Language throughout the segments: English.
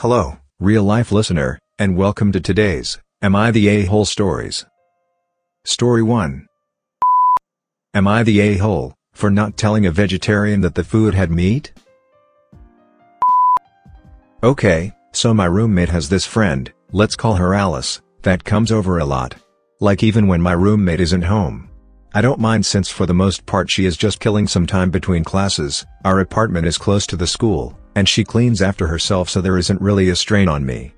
Hello, real life listener, and welcome to today's Am I the A-hole stories. Story 1 Am I the a-hole for not telling a vegetarian that the food had meat? Okay, so my roommate has this friend, let's call her Alice, that comes over a lot. Like even when my roommate isn't home. I don't mind since for the most part she is just killing some time between classes, our apartment is close to the school, and she cleans after herself so there isn't really a strain on me.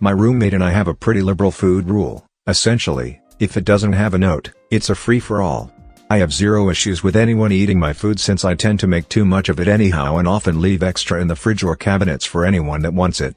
My roommate and I have a pretty liberal food rule, essentially, if it doesn't have a note, it's a free-for-all. I have zero issues with anyone eating my food since I tend to make too much of it anyhow and often leave extra in the fridge or cabinets for anyone that wants it.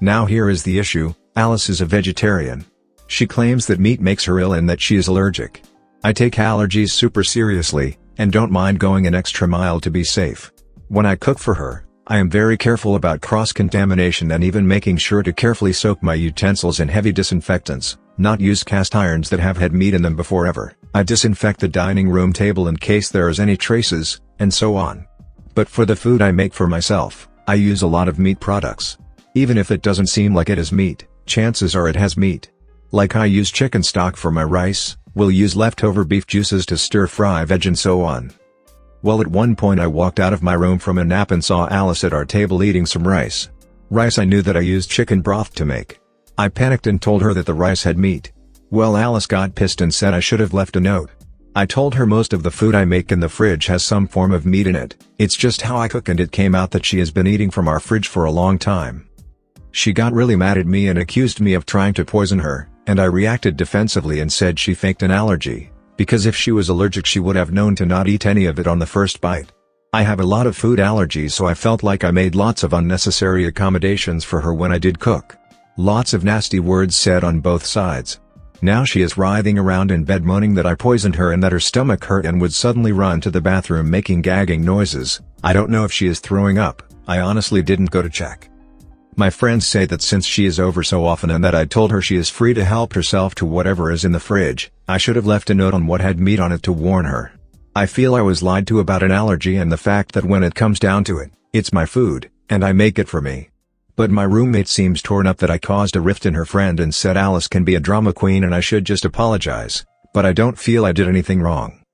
Now here is the issue, Alice is a vegetarian. She claims that meat makes her ill and that she is allergic. I take allergies super seriously, and don't mind going an extra mile to be safe. When I cook for her, I am very careful about cross-contamination and even making sure to carefully soak my utensils in heavy disinfectants, not use cast irons that have had meat in them before ever. I disinfect the dining room table in case there is any traces, and so on. But for the food I make for myself, I use a lot of meat products. Even if it doesn't seem like it is meat, chances are it has meat. Like I use chicken stock for my rice, will use leftover beef juices to stir fry veg and so on. Well at one point I walked out of my room from a nap and saw Alice at our table eating some rice. Rice I knew that I used chicken broth to make. I panicked and told her that the rice had meat. Well Alice got pissed and said I should have left a note. I told her most of the food I make in the fridge has some form of meat in it, it's just how I cook and it came out that she has been eating from our fridge for a long time. She got really mad at me and accused me of trying to poison her, and I reacted defensively and said she faked an allergy because if she was allergic she would have known to not eat any of it on the first bite. I have a lot of food allergies so I felt like I made lots of unnecessary accommodations for her when I did cook. Lots of nasty words said on both sides. Now she is writhing around in bed moaning that I poisoned her and that her stomach hurt and would suddenly run to the bathroom making gagging noises. I don't know if she is throwing up, I honestly didn't go to check. My friends say that since she is over so often and that I told her she is free to help herself to whatever is in the fridge, I should have left a note on what had meat on it to warn her. I feel I was lied to about an allergy and the fact that when it comes down to it, it's my food, and I make it for me. But my roommate seems torn up that I caused a rift in her friend and said Alice can be a drama queen and I should just apologize, but I don't feel I did anything wrong.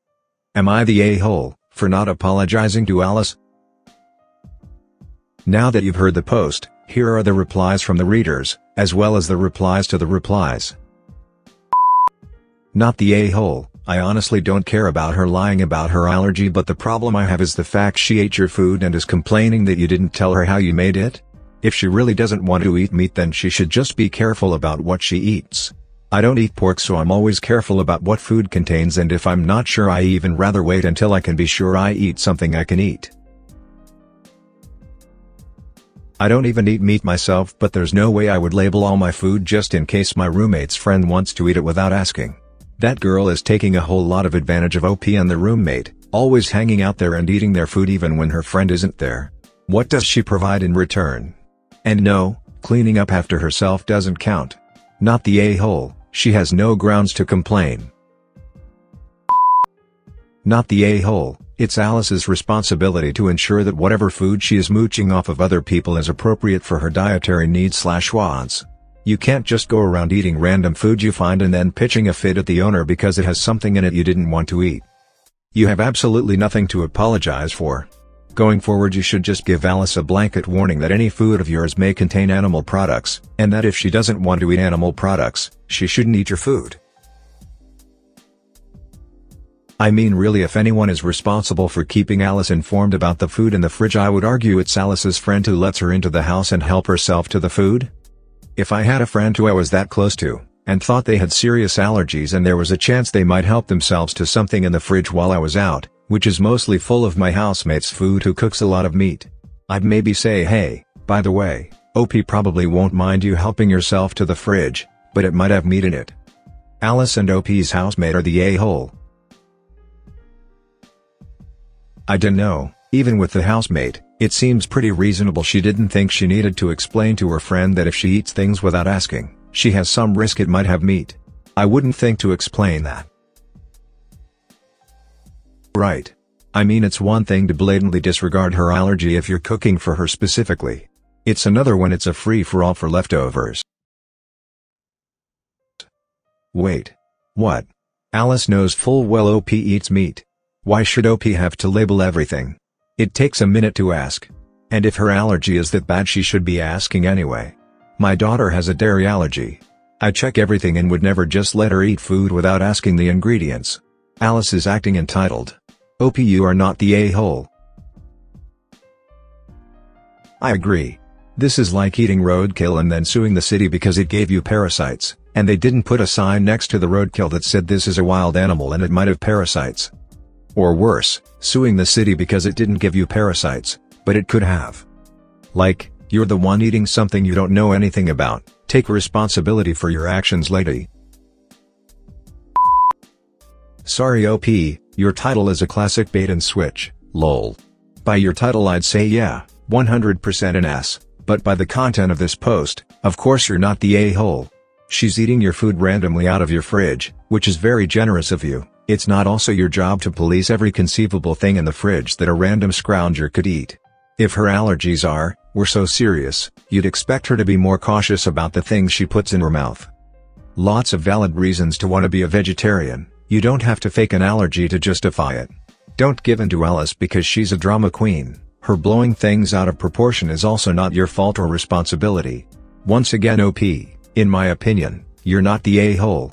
Am I the a-hole, for not apologizing to Alice? Now that you've heard the post, here are the replies from the readers, as well as the replies to the replies. Not the a-hole, I honestly don't care about her lying about her allergy but the problem I have is the fact she ate your food and is complaining that you didn't tell her how you made it? If she really doesn't want to eat meat then she should just be careful about what she eats. I don't eat pork so I'm always careful about what food contains and if I'm not sure I even rather wait until I can be sure I eat something I can eat. I don't even eat meat myself but there's no way I would label all my food just in case my roommate's friend wants to eat it without asking. That girl is taking a whole lot of advantage of OP and the roommate, always hanging out there and eating their food even when her friend isn't there. What does she provide in return? And no, cleaning up after herself doesn't count. Not the a-hole, she has no grounds to complain. Not the a-hole, it's Alice's responsibility to ensure that whatever food she is mooching off of other people is appropriate for her dietary needs slash wants. You can't just go around eating random food you find and then pitching a fit at the owner because it has something in it you didn't want to eat. You have absolutely nothing to apologize for. Going forward you should just give Alice a blanket warning that any food of yours may contain animal products, and that if she doesn't want to eat animal products, she shouldn't eat your food. I mean really if anyone is responsible for keeping Alice informed about the food in the fridge I would argue it's Alice's friend who lets her into the house and help herself to the food. If I had a friend who I was that close to, and thought they had serious allergies and there was a chance they might help themselves to something in the fridge while I was out, which is mostly full of my housemate's food who cooks a lot of meat. I'd maybe say hey, by the way, OP probably won't mind you helping yourself to the fridge, but it might have meat in it. Alice and OP's housemate are the a-hole. I dunno, even with the housemate, it seems pretty reasonable she didn't think she needed to explain to her friend that if she eats things without asking, she has some risk it might have meat. I wouldn't think to explain that. Right. I mean it's one thing to blatantly disregard her allergy if you're cooking for her specifically. It's another when it's a free-for-all for leftovers. Wait. What? Alice knows full well OP eats meat. Why should OP have to label everything? It takes a minute to ask. And if her allergy is that bad she should be asking anyway. My daughter has a dairy allergy. I check everything and would never just let her eat food without asking the ingredients. Alice is acting entitled. OP you are not the a-hole. I agree. This is like eating roadkill and then suing the city because it gave you parasites, and they didn't put a sign next to the roadkill that said this is a wild animal and it might have parasites. Or worse, suing the city because it didn't give you parasites, but it could have. Like, you're the one eating something you don't know anything about, take responsibility for your actions lady. Sorry OP, your title is a classic bait and switch, lol. By your title I'd say yeah, 100% an S, but by the content of this post, of course you're not the a-hole. She's eating your food randomly out of your fridge, which is very generous of you. It's not also your job to police every conceivable thing in the fridge that a random scrounger could eat. If her allergies are, were so serious, you'd expect her to be more cautious about the things she puts in her mouth. Lots of valid reasons to want to be a vegetarian, you don't have to fake an allergy to justify it. Don't give in to Alice because she's a drama queen, her blowing things out of proportion is also not your fault or responsibility. Once again OP, in my opinion, you're not the a-hole.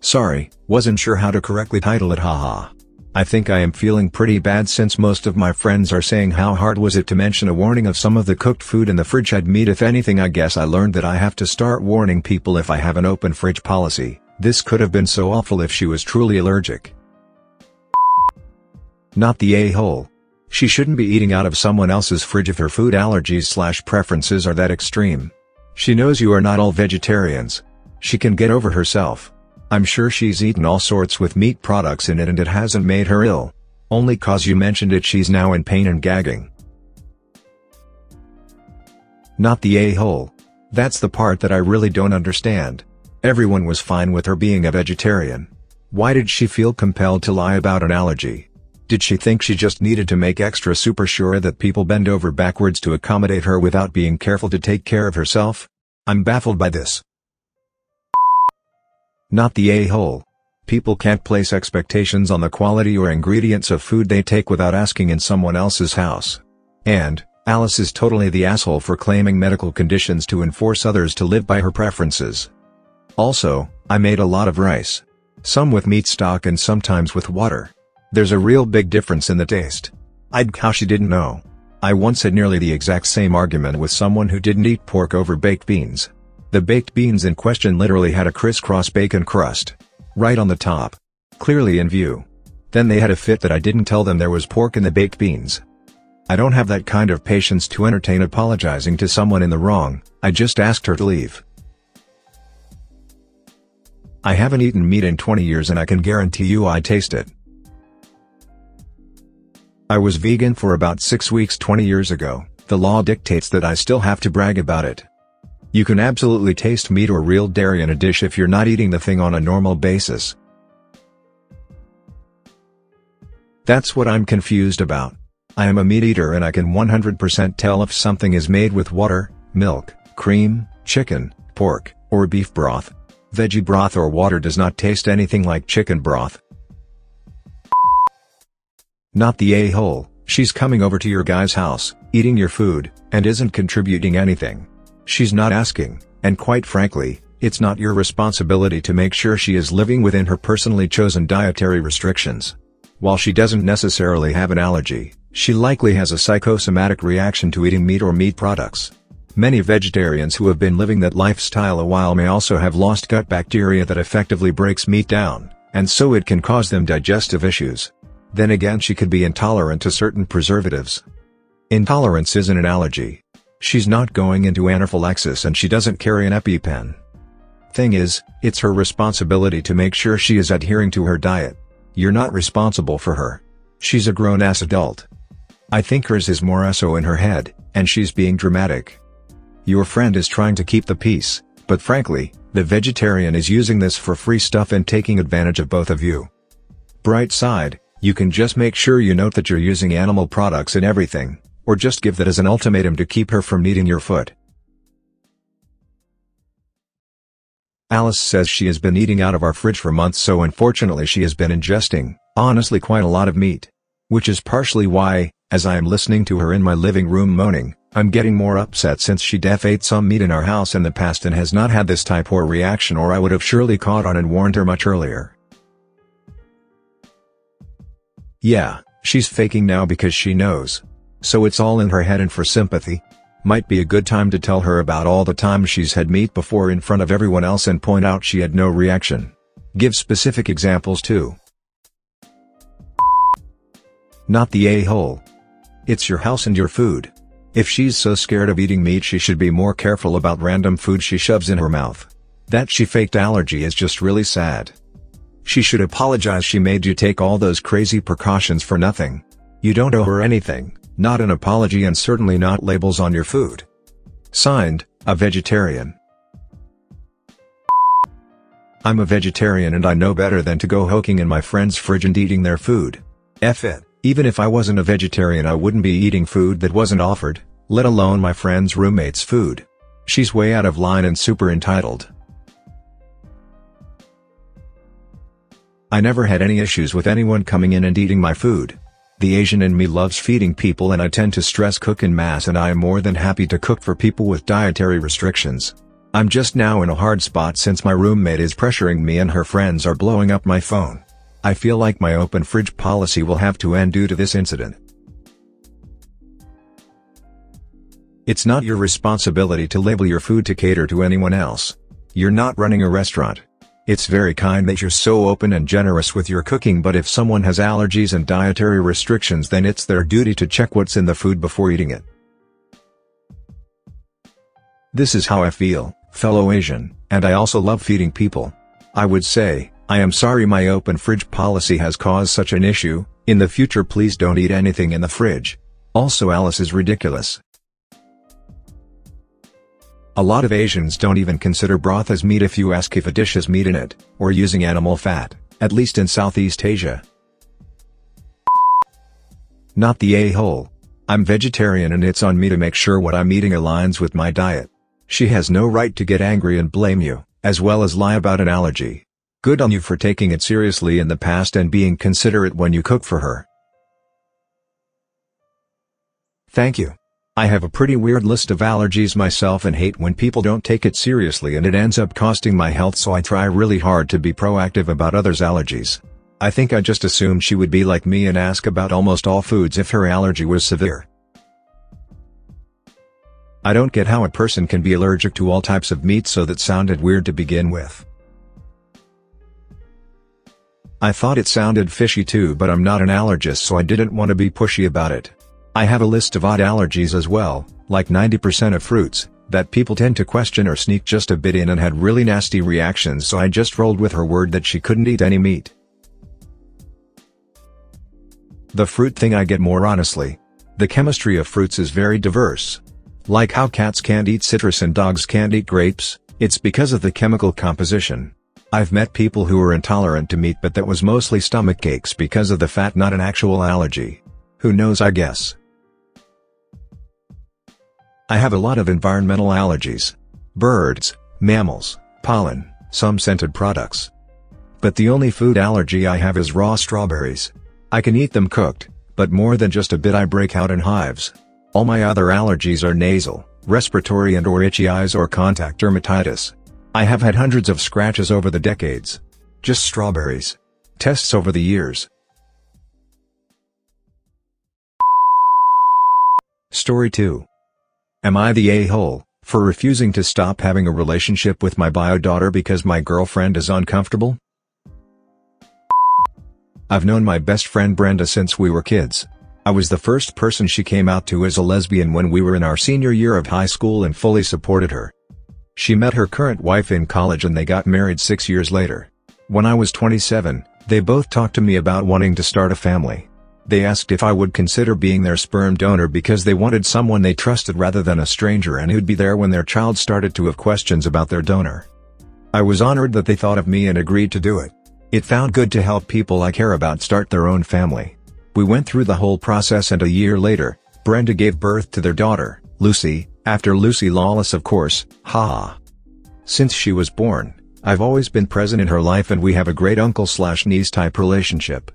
Sorry, wasn't sure how to correctly title it haha. I think I am feeling pretty bad since most of my friends are saying how hard was it to mention a warning of some of the cooked food in the fridge had meat if anything I guess I learned that I have to start warning people if I have an open fridge policy, this could have been so awful if she was truly allergic. Not the a-hole. She shouldn't be eating out of someone else's fridge if her food allergies slash preferences are that extreme. She knows you are not all vegetarians. She can get over herself. I'm sure she's eaten all sorts with meat products in it and it hasn't made her ill. Only cause you mentioned it she's now in pain and gagging. Not the a-hole. That's the part that I really don't understand. Everyone was fine with her being a vegetarian. Why did she feel compelled to lie about an allergy? Did she think she just needed to make extra super sure that people bend over backwards to accommodate her without being careful to take care of herself? I'm baffled by this. Not the a-hole. People can't place expectations on the quality or ingredients of food they take without asking in someone else's house. And, Alice is totally the asshole for claiming medical conditions to enforce others to live by her preferences. Also, I made a lot of rice. Some with meat stock and sometimes with water. There's a real big difference in the taste. I'd how she didn't know. I once had nearly the exact same argument with someone who didn't eat pork over baked beans. The baked beans in question literally had a crisscross bacon crust. Right on the top. Clearly in view. Then they had a fit that I didn't tell them there was pork in the baked beans. I don't have that kind of patience to entertain apologizing to someone in the wrong, I just asked her to leave. I haven't eaten meat in 20 years and I can guarantee you I taste it. I was vegan for about 6 weeks 20 years ago, the law dictates that I still have to brag about it. You can absolutely taste meat or real dairy in a dish if you're not eating the thing on a normal basis. That's what I'm confused about. I am a meat eater and I can 100% tell if something is made with water, milk, cream, chicken, pork, or beef broth. Veggie broth or water does not taste anything like chicken broth. Not the a-hole, she's coming over to your guy's house, eating your food, and isn't contributing anything. She's not asking, and quite frankly, it's not your responsibility to make sure she is living within her personally chosen dietary restrictions. While she doesn't necessarily have an allergy, she likely has a psychosomatic reaction to eating meat or meat products. Many vegetarians who have been living that lifestyle a while may also have lost gut bacteria that effectively breaks meat down, and so it can cause them digestive issues. Then again she could be intolerant to certain preservatives. Intolerance isn't an allergy, She's not going into anaphylaxis and she doesn't carry an EpiPen. Thing is, it's her responsibility to make sure she is adhering to her diet. You're not responsible for her. She's a grown-ass adult. I think hers is more so in her head, and she's being dramatic. Your friend is trying to keep the peace, but frankly, the vegetarian is using this for free stuff and taking advantage of both of you. Bright side, you can just make sure you note that you're using animal products in everything, Or just give that as an ultimatum to keep her from eating your foot. Alice says she has been eating out of our fridge for months so unfortunately she has been ingesting, honestly quite a lot of meat. Which is partially why, as I am listening to her in my living room moaning, I'm getting more upset since she def ate some meat in our house in the past and has not had this type or reaction or I would have surely caught on and warned her much earlier. Yeah, she's faking now because she knows. So it's all in her head and for sympathy. Might be a good time to tell her about all the times she's had meat before in front of everyone else and point out she had no reaction. Give specific examples too. Not the a-hole. It's your house and your food. If she's so scared of eating meat she should be more careful about random food she shoves in her mouth. That she faked allergy is just really sad. She should apologize she made you take all those crazy precautions for nothing. You don't owe her anything, not an apology and certainly not labels on your food. Signed, a vegetarian. I'm a vegetarian and I know better than to go hoking in my friend's fridge and eating their food. F it. Even if I wasn't a vegetarian I wouldn't be eating food that wasn't offered, let alone my friend's roommate's food. She's way out of line and super entitled. I never had any issues with anyone coming in and eating my food. The Asian in me loves feeding people and I tend to stress cook in mass and I am more than happy to cook for people with dietary restrictions. I'm just now in a hard spot since my roommate is pressuring me and her friends are blowing up my phone. I feel like my open fridge policy will have to end due to this incident. It's not your responsibility to label your food to cater to anyone else. You're not running a restaurant. It's very kind that you're so open and generous with your cooking but if someone has allergies and dietary restrictions then it's their duty to check what's in the food before eating it. This is how I feel, fellow Asian, and I also love feeding people. I would say, I am sorry my open fridge policy has caused such an issue, in the future please don't eat anything in the fridge. Also Alice is ridiculous. A lot of Asians don't even consider broth as meat if you ask if a dish has meat in it, or using animal fat, at least in Southeast Asia. Not the a-hole. I'm vegetarian and it's on me to make sure what I'm eating aligns with my diet. She has no right to get angry and blame you, as well as lie about an allergy. Good on you for taking it seriously in the past and being considerate when you cook for her. Thank you. I have a pretty weird list of allergies myself and hate when people don't take it seriously and it ends up costing my health so I try really hard to be proactive about others' allergies. I think I just assumed she would be like me and ask about almost all foods if her allergy was severe. I don't get how a person can be allergic to all types of meat so that sounded weird to begin with. I thought it sounded fishy too but I'm not an allergist so I didn't want to be pushy about it. I have a list of odd allergies as well, like 90% of fruits, that people tend to question or sneak just a bit in and had really nasty reactions so I just rolled with her word that she couldn't eat any meat. The fruit thing I get more honestly. The chemistry of fruits is very diverse. Like how cats can't eat citrus and dogs can't eat grapes, it's because of the chemical composition. I've met people who are intolerant to meat but that was mostly stomach aches because of the fat not an actual allergy. Who knows I guess. I have a lot of environmental allergies. Birds, mammals, pollen, some scented products. But the only food allergy I have is raw strawberries. I can eat them cooked, but more than just a bit I break out in hives. All my other allergies are nasal, respiratory and or itchy eyes or contact dermatitis. I have had hundreds of scratches over the decades. Just strawberries. Tests over the years. Story 2. Am I the a-hole, for refusing to stop having a relationship with my bio daughter because my girlfriend is uncomfortable? I've known my best friend Brenda since we were kids. I was the first person she came out to as a lesbian when we were in our senior year of high school and fully supported her. She met her current wife in college and they got married six years later. When I was 27, they both talked to me about wanting to start a family. They asked if I would consider being their sperm donor because they wanted someone they trusted rather than a stranger and who'd be there when their child started to have questions about their donor. I was honored that they thought of me and agreed to do it. It found good to help people I care about start their own family. We went through the whole process and a year later, Brenda gave birth to their daughter, Lucy, after Lucy Lawless of course, ha. Since she was born, I've always been present in her life and we have a great uncle slash niece type relationship.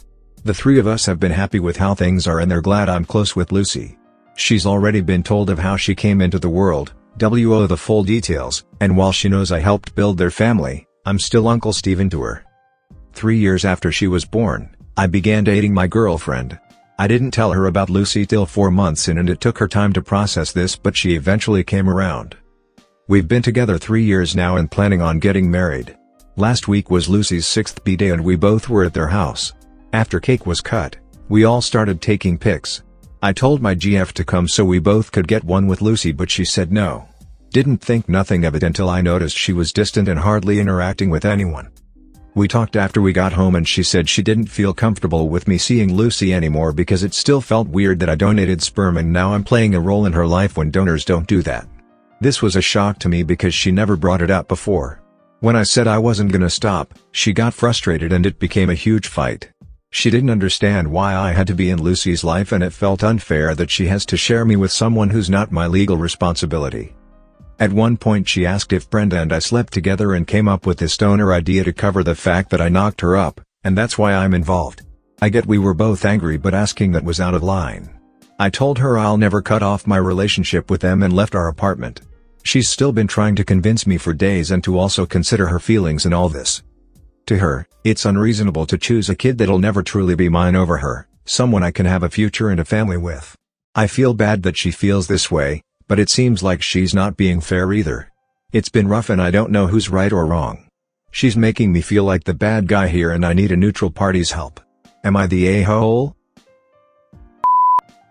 The three of us have been happy with how things are and they're glad I'm close with Lucy. She's already been told of how she came into the world, WO the full details, and while she knows I helped build their family, I'm still Uncle Steven to her. Three years after she was born, I began dating my girlfriend. I didn't tell her about Lucy till four months in and it took her time to process this but she eventually came around. We've been together three years now and planning on getting married. Last week was Lucy's sixth b-day and we both were at their house. After cake was cut, we all started taking pics. I told my GF to come so we both could get one with Lucy but she said no. Didn't think nothing of it until I noticed she was distant and hardly interacting with anyone. We talked after we got home and she said she didn't feel comfortable with me seeing Lucy anymore because it still felt weird that I donated sperm and now I'm playing a role in her life when donors don't do that. This was a shock to me because she never brought it up before. When I said I wasn't gonna stop, she got frustrated and it became a huge fight. She didn't understand why I had to be in Lucy's life and it felt unfair that she has to share me with someone who's not my legal responsibility. At one point she asked if Brenda and I slept together and came up with this stoner idea to cover the fact that I knocked her up, and that's why I'm involved. I get we were both angry but asking that was out of line. I told her I'll never cut off my relationship with them and left our apartment. She's still been trying to convince me for days and to also consider her feelings in all this. To her, it's unreasonable to choose a kid that'll never truly be mine over her, someone I can have a future and a family with. I feel bad that she feels this way, but it seems like she's not being fair either. It's been rough and I don't know who's right or wrong. She's making me feel like the bad guy here and I need a neutral party's help. Am I the a-hole?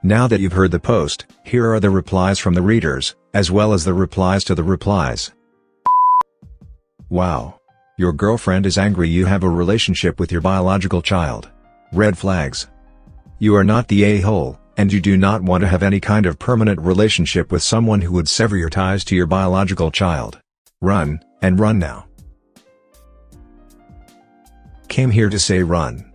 Now that you've heard the post, here are the replies from the readers, as well as the replies to the replies. Wow. Your girlfriend is angry you have a relationship with your biological child. Red flags. You are not the a-hole and you do not want to have any kind of permanent relationship with someone who would sever your ties to your biological child. Run, and run now. Came here to say run.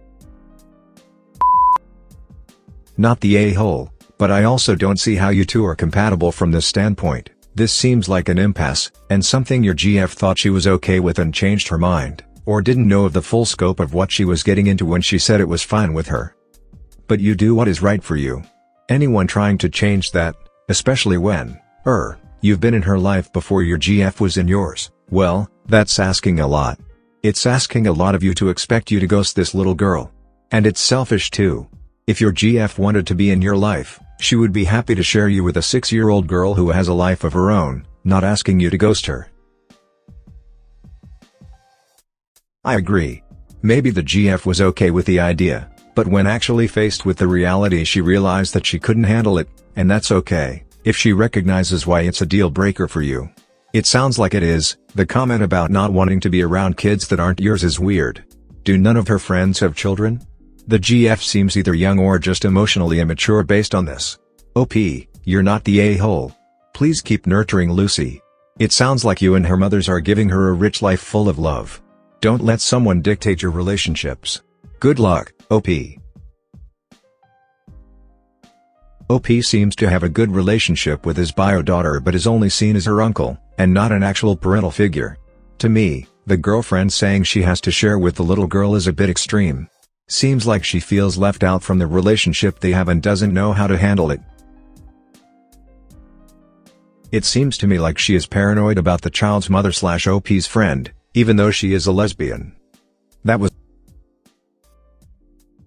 Not the a-hole, but I also don't see how you two are compatible from this standpoint. This seems like an impasse, and something your GF thought she was okay with and changed her mind, or didn't know of the full scope of what she was getting into when she said it was fine with her but you do what is right for you. Anyone trying to change that, especially when, er, you've been in her life before your GF was in yours, well, that's asking a lot. It's asking a lot of you to expect you to ghost this little girl. And it's selfish too. If your GF wanted to be in your life, she would be happy to share you with a six-year-old girl who has a life of her own, not asking you to ghost her. I agree. Maybe the GF was okay with the idea, but when actually faced with the reality she realized that she couldn't handle it, and that's okay, if she recognizes why it's a deal breaker for you. It sounds like it is, the comment about not wanting to be around kids that aren't yours is weird. Do none of her friends have children? The GF seems either young or just emotionally immature based on this. OP, you're not the a-hole. Please keep nurturing Lucy. It sounds like you and her mothers are giving her a rich life full of love. Don't let someone dictate your relationships. Good luck. OP OP seems to have a good relationship with his bio daughter but is only seen as her uncle, and not an actual parental figure. To me, the girlfriend saying she has to share with the little girl is a bit extreme. Seems like she feels left out from the relationship they have and doesn't know how to handle it. It seems to me like she is paranoid about the child's mother slash OP's friend, even though she is a lesbian. That was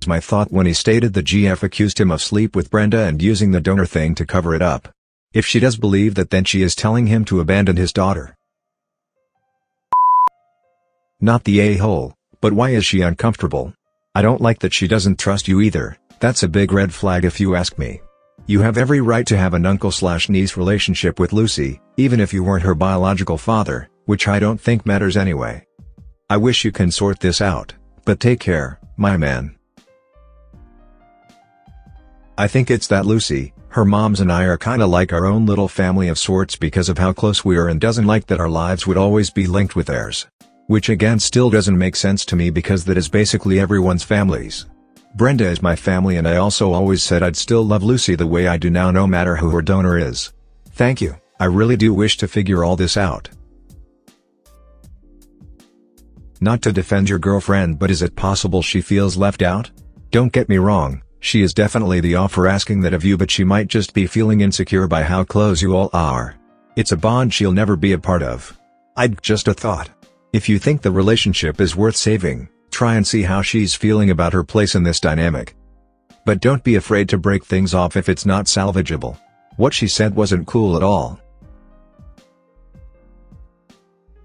my thought when he stated the GF accused him of sleep with Brenda and using the donor thing to cover it up. If she does believe that then she is telling him to abandon his daughter. Not the a-hole, but why is she uncomfortable? I don't like that she doesn't trust you either, that's a big red flag if you ask me. You have every right to have an uncle-slash-niece relationship with Lucy, even if you weren't her biological father, which I don't think matters anyway. I wish you can sort this out, but take care, my man. I think it's that Lucy, her moms and I are kinda like our own little family of sorts because of how close we are and doesn't like that our lives would always be linked with theirs. Which again still doesn't make sense to me because that is basically everyone's families. Brenda is my family and I also always said I'd still love Lucy the way I do now no matter who her donor is. Thank you, I really do wish to figure all this out. Not to defend your girlfriend but is it possible she feels left out? Don't get me wrong, she is definitely the offer asking that of you but she might just be feeling insecure by how close you all are. It's a bond she'll never be a part of. I'd just a thought. If you think the relationship is worth saving, try and see how she's feeling about her place in this dynamic. But don't be afraid to break things off if it's not salvageable. What she said wasn't cool at all.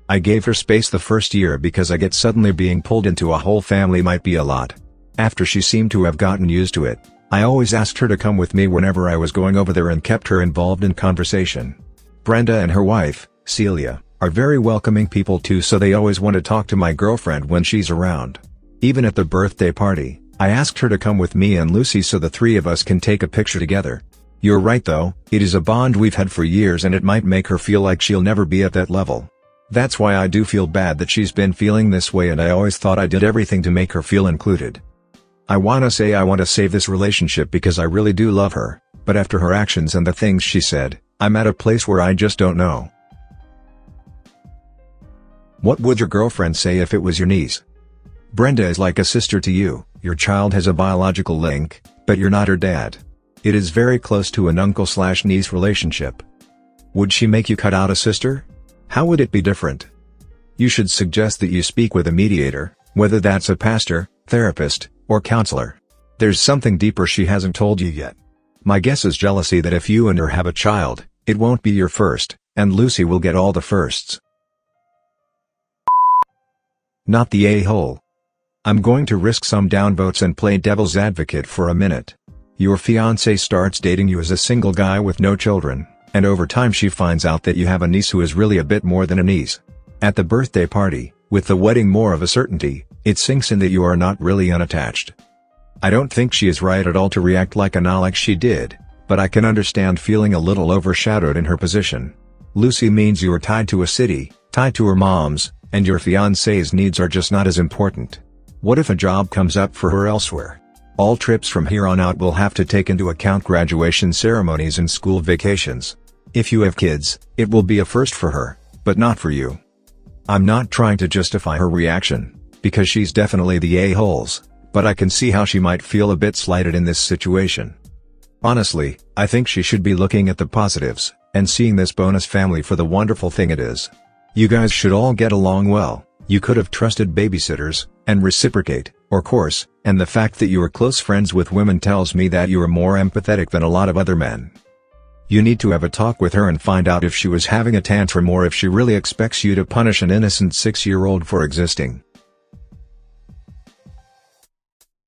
I gave her space the first year because I get suddenly being pulled into a whole family might be a lot. After she seemed to have gotten used to it, I always asked her to come with me whenever I was going over there and kept her involved in conversation. Brenda and her wife, Celia, are very welcoming people too so they always want to talk to my girlfriend when she's around. Even at the birthday party, I asked her to come with me and Lucy so the three of us can take a picture together. You're right though, it is a bond we've had for years and it might make her feel like she'll never be at that level. That's why I do feel bad that she's been feeling this way and I always thought I did everything to make her feel included. I wanna say I want to save this relationship because I really do love her, but after her actions and the things she said, I'm at a place where I just don't know. What would your girlfriend say if it was your niece? Brenda is like a sister to you, your child has a biological link, but you're not her dad. It is very close to an uncle slash niece relationship. Would she make you cut out a sister? How would it be different? You should suggest that you speak with a mediator, whether that's a pastor, therapist, or counselor. There's something deeper she hasn't told you yet. My guess is jealousy that if you and her have a child, it won't be your first, and Lucy will get all the firsts. Not the a-hole. I'm going to risk some downvotes and play devil's advocate for a minute. Your fiancé starts dating you as a single guy with no children and over time she finds out that you have a niece who is really a bit more than a niece. At the birthday party, with the wedding more of a certainty, it sinks in that you are not really unattached. I don't think she is right at all to react like an Alex she did, but I can understand feeling a little overshadowed in her position. Lucy means you are tied to a city, tied to her mom's, and your fiancé's needs are just not as important. What if a job comes up for her elsewhere? All trips from here on out will have to take into account graduation ceremonies and school vacations. If you have kids, it will be a first for her, but not for you. I'm not trying to justify her reaction, because she's definitely the a-holes, but I can see how she might feel a bit slighted in this situation. Honestly, I think she should be looking at the positives, and seeing this bonus family for the wonderful thing it is. You guys should all get along well, you could have trusted babysitters, and reciprocate, or course, and the fact that you are close friends with women tells me that you are more empathetic than a lot of other men. You need to have a talk with her and find out if she was having a tantrum or if she really expects you to punish an innocent six-year-old for existing.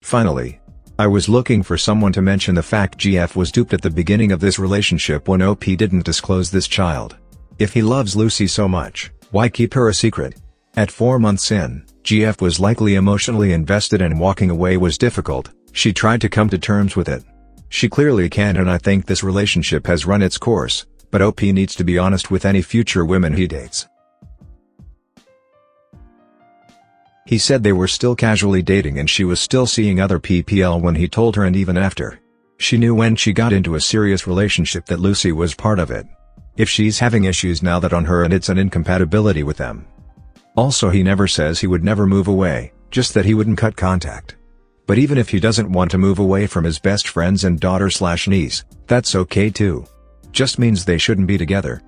Finally, I was looking for someone to mention the fact GF was duped at the beginning of this relationship when OP didn't disclose this child. If he loves Lucy so much, why keep her a secret? At four months in, GF was likely emotionally invested and walking away was difficult, she tried to come to terms with it. She clearly can and I think this relationship has run its course, but OP needs to be honest with any future women he dates. He said they were still casually dating and she was still seeing other PPL when he told her and even after. She knew when she got into a serious relationship that Lucy was part of it. If she's having issues now that on her and it's an incompatibility with them. Also he never says he would never move away, just that he wouldn't cut contact. But even if he doesn't want to move away from his best friends and daughter slash niece, that's okay too. Just means they shouldn't be together.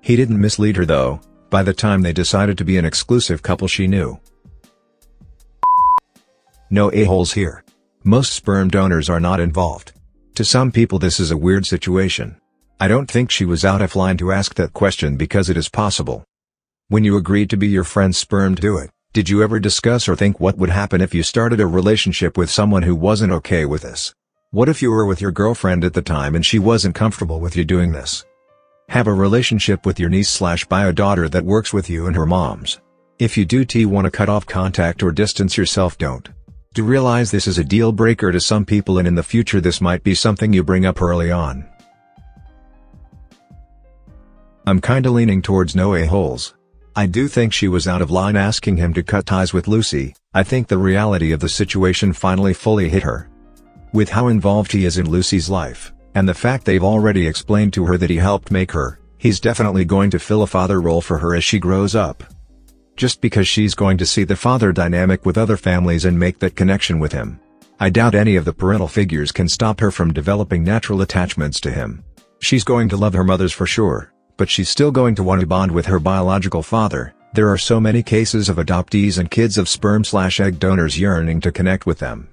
He didn't mislead her though, by the time they decided to be an exclusive couple she knew. No a-holes here. Most sperm donors are not involved. To some people this is a weird situation. I don't think she was out of line to ask that question because it is possible. When you agreed to be your friend's sperm do it. Did you ever discuss or think what would happen if you started a relationship with someone who wasn't okay with this? What if you were with your girlfriend at the time and she wasn't comfortable with you doing this? Have a relationship with your niece slash bio daughter that works with you and her moms. If you do t want to cut off contact or distance yourself don't. Do realize this is a deal breaker to some people and in the future this might be something you bring up early on. I'm kinda leaning towards no a-holes. I do think she was out of line asking him to cut ties with Lucy, I think the reality of the situation finally fully hit her. With how involved he is in Lucy's life, and the fact they've already explained to her that he helped make her, he's definitely going to fill a father role for her as she grows up. Just because she's going to see the father dynamic with other families and make that connection with him. I doubt any of the parental figures can stop her from developing natural attachments to him. She's going to love her mothers for sure, but she's still going to want to bond with her biological father. There are so many cases of adoptees and kids of sperm-slash-egg donors yearning to connect with them.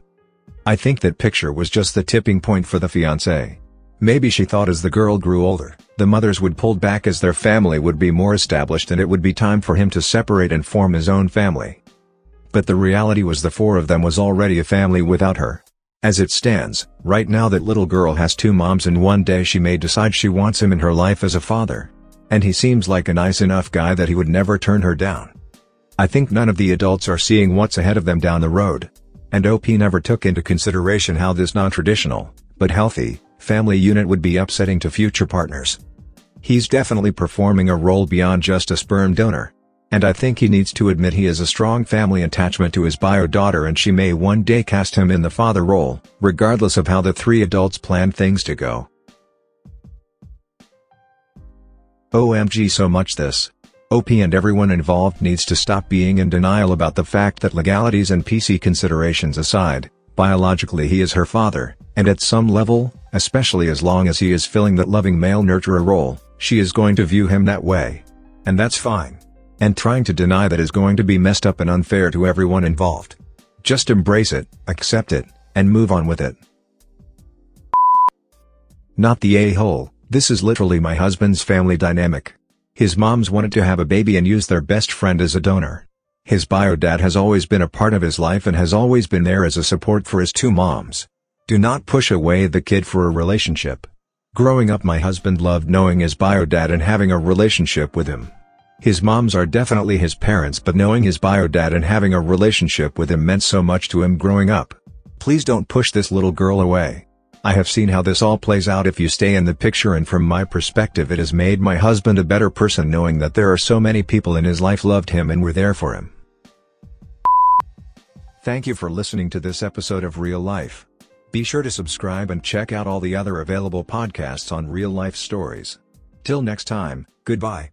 I think that picture was just the tipping point for the fiancé. Maybe she thought as the girl grew older, the mothers would pull back as their family would be more established and it would be time for him to separate and form his own family. But the reality was the four of them was already a family without her. As it stands, right now that little girl has two moms and one day she may decide she wants him in her life as a father. And he seems like a nice enough guy that he would never turn her down. I think none of the adults are seeing what's ahead of them down the road. And OP never took into consideration how this non-traditional, but healthy, family unit would be upsetting to future partners. He's definitely performing a role beyond just a sperm donor. And I think he needs to admit he has a strong family attachment to his bio daughter and she may one day cast him in the father role, regardless of how the three adults plan things to go. OMG so much this. OP and everyone involved needs to stop being in denial about the fact that legalities and PC considerations aside, biologically he is her father, and at some level, especially as long as he is filling that loving male nurturer role, she is going to view him that way. And that's fine. And trying to deny that is going to be messed up and unfair to everyone involved. Just embrace it, accept it, and move on with it. Not the a-hole, this is literally my husband's family dynamic. His moms wanted to have a baby and use their best friend as a donor. His bio dad has always been a part of his life and has always been there as a support for his two moms. Do not push away the kid for a relationship. Growing up my husband loved knowing his bio dad and having a relationship with him. His moms are definitely his parents but knowing his bio dad and having a relationship with him meant so much to him growing up. Please don't push this little girl away. I have seen how this all plays out if you stay in the picture and from my perspective it has made my husband a better person knowing that there are so many people in his life loved him and were there for him. Thank you for listening to this episode of Real Life. Be sure to subscribe and check out all the other available podcasts on real life stories. Till next time, goodbye.